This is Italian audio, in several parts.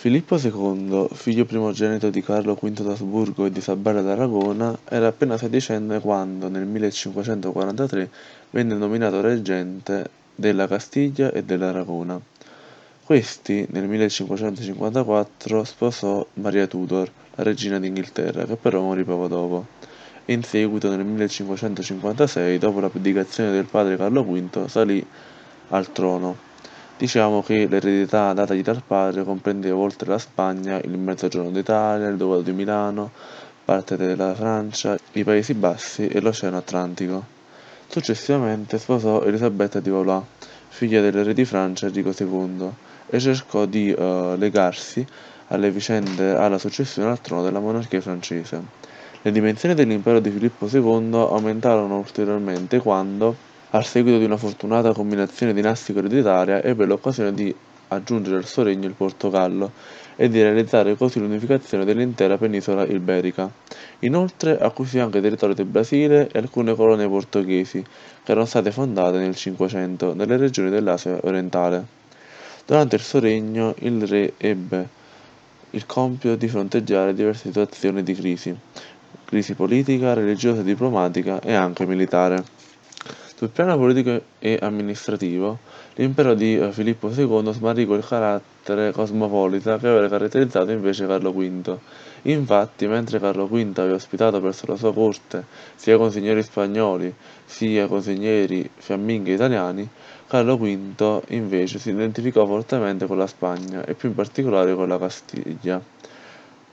Filippo II, figlio primogenito di Carlo V d'Asburgo e di Isabella d'Aragona, era appena sedicenne quando, nel 1543, venne nominato reggente della Castiglia e dell'Aragona. Questi, nel 1554, sposò Maria Tudor, la regina d'Inghilterra, che però morì poco dopo. In seguito, nel 1556, dopo l'abdicazione del padre Carlo V, salì al trono. Diciamo che l'eredità datagli dal padre comprendeva oltre la Spagna il Mezzogiorno d'Italia, il Ducato di Milano, parte della Francia, i Paesi Bassi e l'Oceano Atlantico. Successivamente sposò Elisabetta di Valois, figlia del re di Francia Enrico II, e cercò di uh, legarsi alle vicende alla successione al trono della monarchia francese. Le dimensioni dell'impero di Filippo II aumentarono ulteriormente quando a seguito di una fortunata combinazione dinastico-ereditaria, ebbe l'occasione di aggiungere al suo regno il Portogallo e di realizzare così l'unificazione dell'intera penisola iberica. Inoltre acquisì anche territorio del Brasile e alcune colonie portoghesi che erano state fondate nel Cinquecento nelle regioni dell'Asia orientale. Durante il suo regno il re ebbe il compito di fronteggiare diverse situazioni di crisi, crisi politica, religiosa, diplomatica e anche militare. Sul piano politico e amministrativo, l'impero di eh, Filippo II smarrì quel carattere cosmopolita che aveva caratterizzato invece Carlo V. Infatti, mentre Carlo V aveva ospitato presso la sua corte sia consiglieri spagnoli sia consiglieri fiamminghi italiani, Carlo V invece si identificò fortemente con la Spagna e più in particolare con la Castiglia.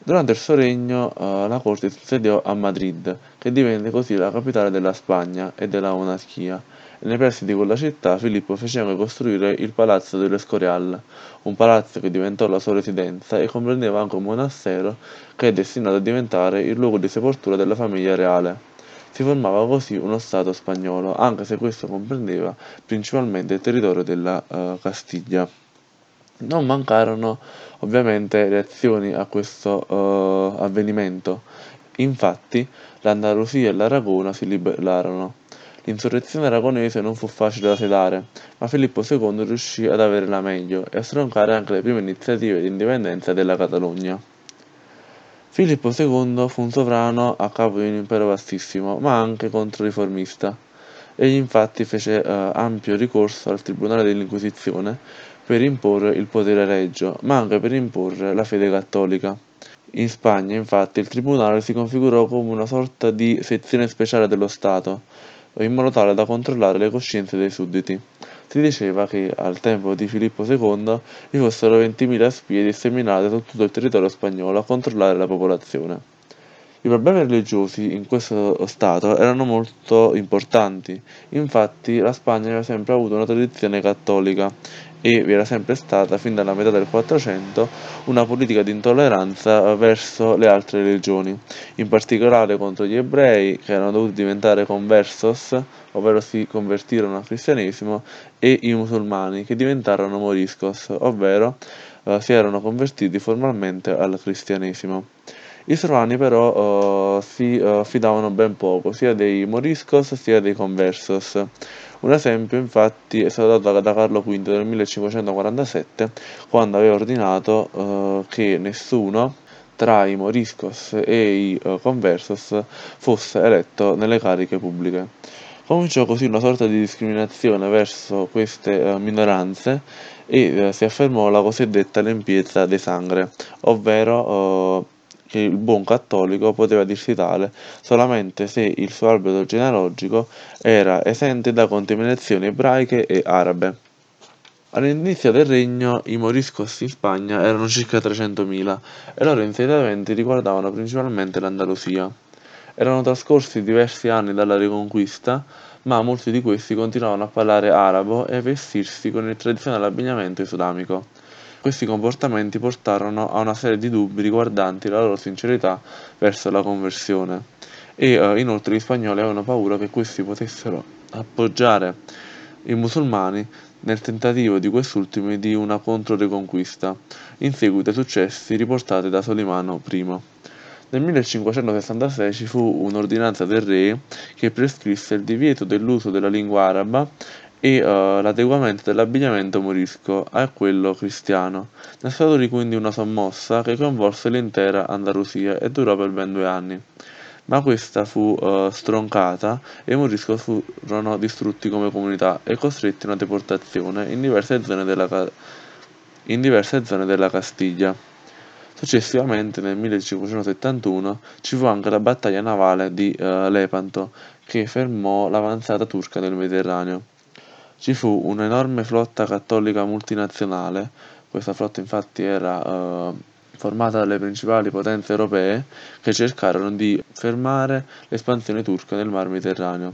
Durante il suo regno uh, la corte si insediò a Madrid, che divenne così la capitale della Spagna e della monarchia, e nei pressi di quella città Filippo fece anche costruire il Palazzo dell'Escorial, un palazzo che diventò la sua residenza e comprendeva anche un monastero che è destinato a diventare il luogo di sepoltura della famiglia reale. Si formava così uno Stato spagnolo, anche se questo comprendeva principalmente il territorio della uh, Castiglia. Non mancarono ovviamente reazioni a questo uh, avvenimento. Infatti, l'Andalusia e l'Aragona si liberarono. L'insurrezione aragonese non fu facile da sedare, ma Filippo II riuscì ad avere la meglio e a stroncare anche le prime iniziative di indipendenza della Catalogna. Filippo II fu un sovrano a capo di un impero vastissimo, ma anche controriformista. Egli infatti fece uh, ampio ricorso al Tribunale dell'Inquisizione per imporre il potere regio, ma anche per imporre la fede cattolica. In Spagna, infatti, il tribunale si configurò come una sorta di sezione speciale dello Stato, in modo tale da controllare le coscienze dei sudditi. Si diceva che al tempo di Filippo II vi fossero 20.000 spie disseminate su tutto il territorio spagnolo a controllare la popolazione. I problemi religiosi in questo stato erano molto importanti, infatti la Spagna aveva sempre avuto una tradizione cattolica e vi era sempre stata, fin dalla metà del Quattrocento, una politica di intolleranza verso le altre religioni, in particolare contro gli ebrei che erano dovuti diventare conversos, ovvero si convertirono al cristianesimo, e i musulmani che diventarono moriscos, ovvero eh, si erano convertiti formalmente al cristianesimo. I Sorani però uh, si uh, fidavano ben poco sia dei moriscos sia dei conversos. Un esempio infatti è stato dato da Carlo V nel 1547 quando aveva ordinato uh, che nessuno tra i moriscos e i conversos fosse eletto nelle cariche pubbliche. Cominciò così una sorta di discriminazione verso queste minoranze e si affermò la cosiddetta limpiezza de sangre, ovvero che il buon cattolico poteva dirsi tale solamente se il suo albero genealogico era esente da contaminazioni ebraiche e arabe. All'inizio del regno i moriscos in Spagna erano circa 300.000 e i loro insediamenti riguardavano principalmente l'Andalusia. Erano trascorsi diversi anni dalla Riconquista, ma molti di questi continuavano a parlare arabo e a vestirsi con il tradizionale abbigliamento islamico. Questi comportamenti portarono a una serie di dubbi riguardanti la loro sincerità verso la conversione e eh, inoltre gli spagnoli avevano paura che questi potessero appoggiare i musulmani nel tentativo di quest'ultimi di una controriconquista, in seguito ai successi riportati da Solimano I. Nel 1566 ci fu un'ordinanza del re che prescrisse il divieto dell'uso della lingua araba e uh, l'adeguamento dell'abbigliamento morisco a quello cristiano. Ne scaturì quindi una sommossa che coinvolse l'intera Andalusia e durò per ben due anni. Ma questa fu uh, stroncata e i moriscos furono distrutti come comunità e costretti a una deportazione in diverse zone della, in diverse zone della Castiglia. Successivamente, nel 1571, ci fu anche la battaglia navale di uh, Lepanto, che fermò l'avanzata turca nel Mediterraneo. Ci fu un'enorme flotta cattolica multinazionale, questa flotta infatti era uh, formata dalle principali potenze europee che cercarono di fermare l'espansione turca nel mar Mediterraneo.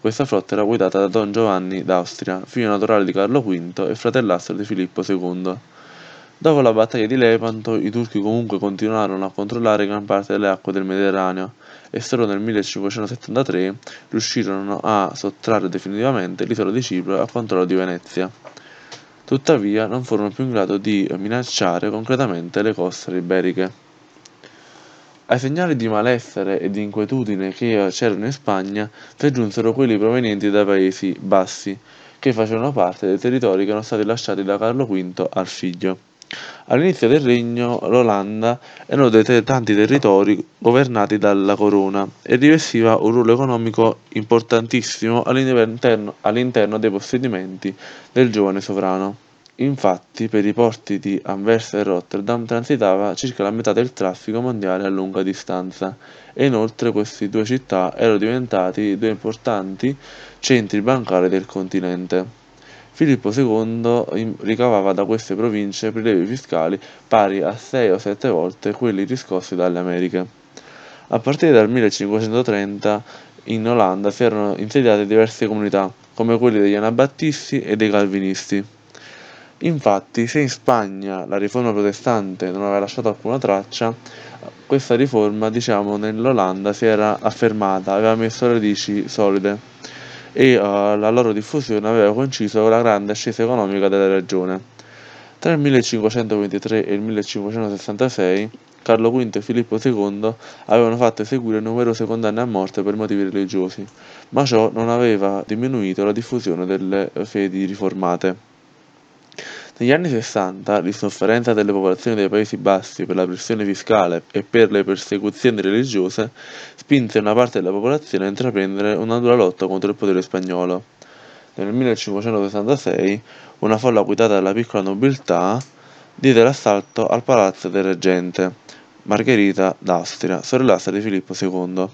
Questa flotta era guidata da Don Giovanni d'Austria, figlio naturale di Carlo V e fratellastro di Filippo II. Dopo la battaglia di Lepanto, i turchi comunque continuarono a controllare gran parte delle acque del Mediterraneo e solo nel 1573 riuscirono a sottrarre definitivamente l'isola di Cipro al controllo di Venezia. Tuttavia non furono più in grado di minacciare concretamente le coste iberiche. Ai segnali di malessere e di inquietudine che c'erano in Spagna si aggiunsero quelli provenienti dai Paesi Bassi, che facevano parte dei territori che erano stati lasciati da Carlo V al figlio. All'inizio del regno l'Olanda era uno dei tanti territori governati dalla corona e rivestiva un ruolo economico importantissimo all'interno, dei possedimenti del giovane sovrano. Infatti, per i porti di Anversa e Rotterdam transitava circa la metà del traffico mondiale a lunga distanza e inoltre queste due città erano diventati due importanti centri bancari del continente. Filippo II ricavava da queste province prelievi fiscali pari a 6 o 7 volte quelli riscossi dalle Americhe. A partire dal 1530 in Olanda si erano insediate diverse comunità, come quelle degli anabattisti e dei calvinisti. Infatti, se in Spagna la riforma protestante non aveva lasciato alcuna traccia, questa riforma, diciamo, nell'Olanda si era affermata, aveva messo radici solide e uh, la loro diffusione aveva coinciso con la grande ascesa economica della regione. Tra il 1523 e il 1566 Carlo V e Filippo II avevano fatto eseguire numerose condanne a morte per motivi religiosi, ma ciò non aveva diminuito la diffusione delle fedi riformate. Negli anni Sessanta l'insofferenza delle popolazioni dei Paesi Bassi per la pressione fiscale e per le persecuzioni religiose spinse una parte della popolazione a intraprendere una dura lotta contro il potere spagnolo. Nel 1566 una folla guidata dalla piccola nobiltà diede l'assalto al palazzo del reggente, Margherita d'Austria, sorellastra di Filippo II.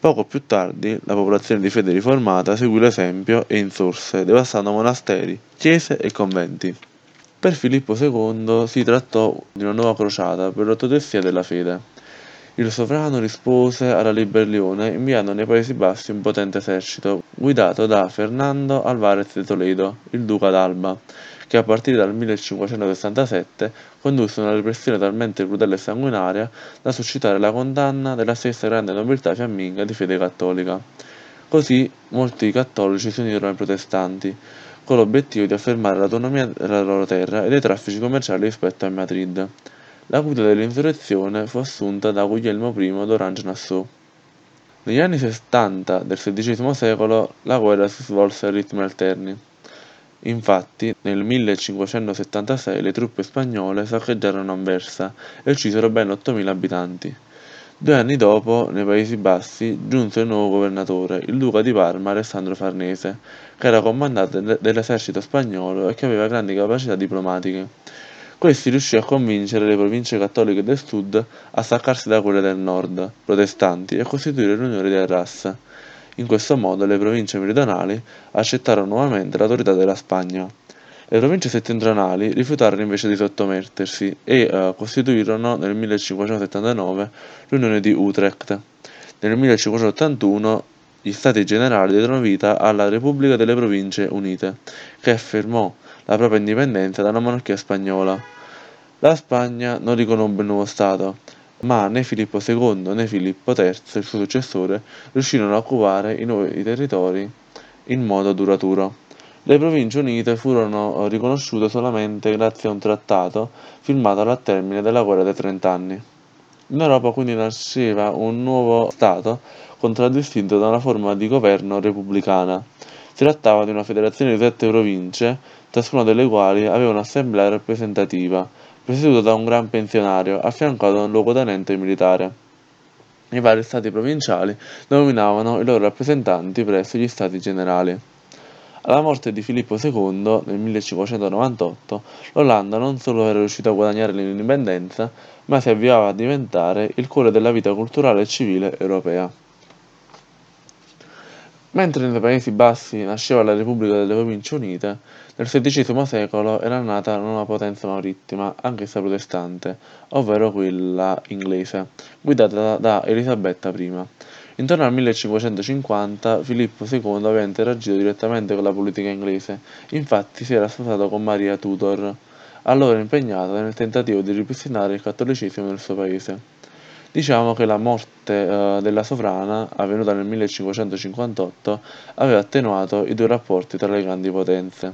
Poco più tardi la popolazione di fede riformata seguì l'esempio e insorse, devastando monasteri, chiese e conventi. Per Filippo II si trattò di una nuova crociata per l'ortodossia della fede. Il sovrano rispose alla ribellione inviando nei Paesi Bassi un potente esercito guidato da Fernando Alvarez de Toledo, il duca d'Alba, che a partire dal 1567 condusse una repressione talmente crudele e sanguinaria da suscitare la condanna della stessa grande nobiltà fiamminga di fede cattolica. Così molti cattolici si unirono ai protestanti, con l'obiettivo di affermare l'autonomia della loro terra e dei traffici commerciali rispetto a Madrid. La guida dell'insurrezione fu assunta da Guglielmo I d'Orange-Nassau. Negli anni 70 del XVI secolo la guerra si svolse a ritmi alterni. Infatti, nel 1576 le truppe spagnole saccheggiarono Anversa e uccisero ben 8.000 abitanti. Due anni dopo, nei Paesi Bassi, giunse il nuovo governatore, il duca di Parma Alessandro Farnese, che era comandante dell'esercito spagnolo e che aveva grandi capacità diplomatiche. Questi riuscì a convincere le province cattoliche del sud a staccarsi da quelle del nord, protestanti, e costituire l'Unione di Arras. In questo modo le province meridionali accettarono nuovamente l'autorità della Spagna. Le province settentrionali rifiutarono invece di sottomettersi e uh, costituirono nel 1579 l'Unione di Utrecht. Nel 1581 gli Stati Generali diedero vita alla Repubblica delle Province Unite, che affermò la propria indipendenza dalla monarchia spagnola. La Spagna non riconobbe il nuovo Stato, ma né Filippo II né Filippo III, il suo successore, riuscirono a occupare i nuovi territori in modo duraturo. Le Province Unite furono eh, riconosciute solamente grazie a un trattato firmato al termine della guerra dei trent'anni. In Europa quindi nasceva un nuovo Stato contraddistinto da una forma di governo repubblicana. Si trattava di una federazione di sette province, ciascuna delle quali aveva un'assemblea rappresentativa, presieduta da un gran pensionario, affiancato da un luogotenente militare. I vari stati provinciali nominavano i loro rappresentanti presso gli stati generali. Alla morte di Filippo II nel 1598, l'Olanda non solo era riuscita a guadagnare l'indipendenza, ma si avviava a diventare il cuore della vita culturale e civile europea. Mentre nei Paesi Bassi nasceva la Repubblica delle Province Unite, nel XVI secolo era nata una potenza marittima, anch'essa protestante, ovvero quella inglese, guidata da Elisabetta I. Intorno al 1550 Filippo II aveva interagito direttamente con la politica inglese, infatti si era sposato con Maria Tudor, allora impegnata nel tentativo di ripristinare il cattolicesimo nel suo paese. Diciamo che la morte eh, della sovrana, avvenuta nel 1558, aveva attenuato i due rapporti tra le grandi potenze.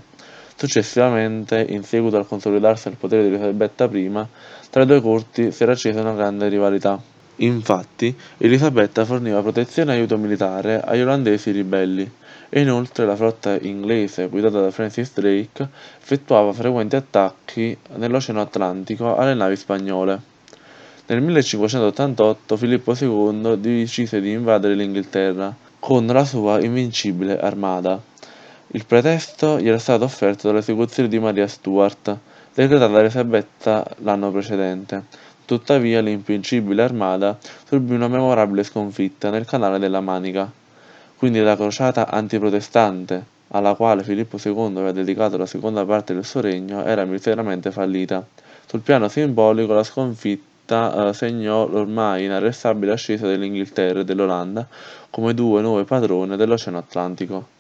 Successivamente, in seguito al consolidarsi del potere di Elisabetta I, tra i due corti si era accesa una grande rivalità. Infatti, Elisabetta forniva protezione e aiuto militare agli olandesi ribelli e inoltre la flotta inglese guidata da Francis Drake effettuava frequenti attacchi nell'Oceano Atlantico alle navi spagnole. Nel 1588 Filippo II decise di invadere l'Inghilterra con la sua invincibile armata. Il pretesto gli era stato offerto dall'esecuzione di Maria Stuart, decretata da Elisabetta l'anno precedente. Tuttavia l'invincibile armata subì una memorabile sconfitta nel canale della Manica. Quindi la crociata antiprotestante, alla quale Filippo II aveva dedicato la seconda parte del suo regno, era miseramente fallita. Sul piano simbolico la sconfitta città segnò l'ormai inarrestabile ascesa dell'Inghilterra e dell'Olanda come due nuove padrone dell'Oceano Atlantico.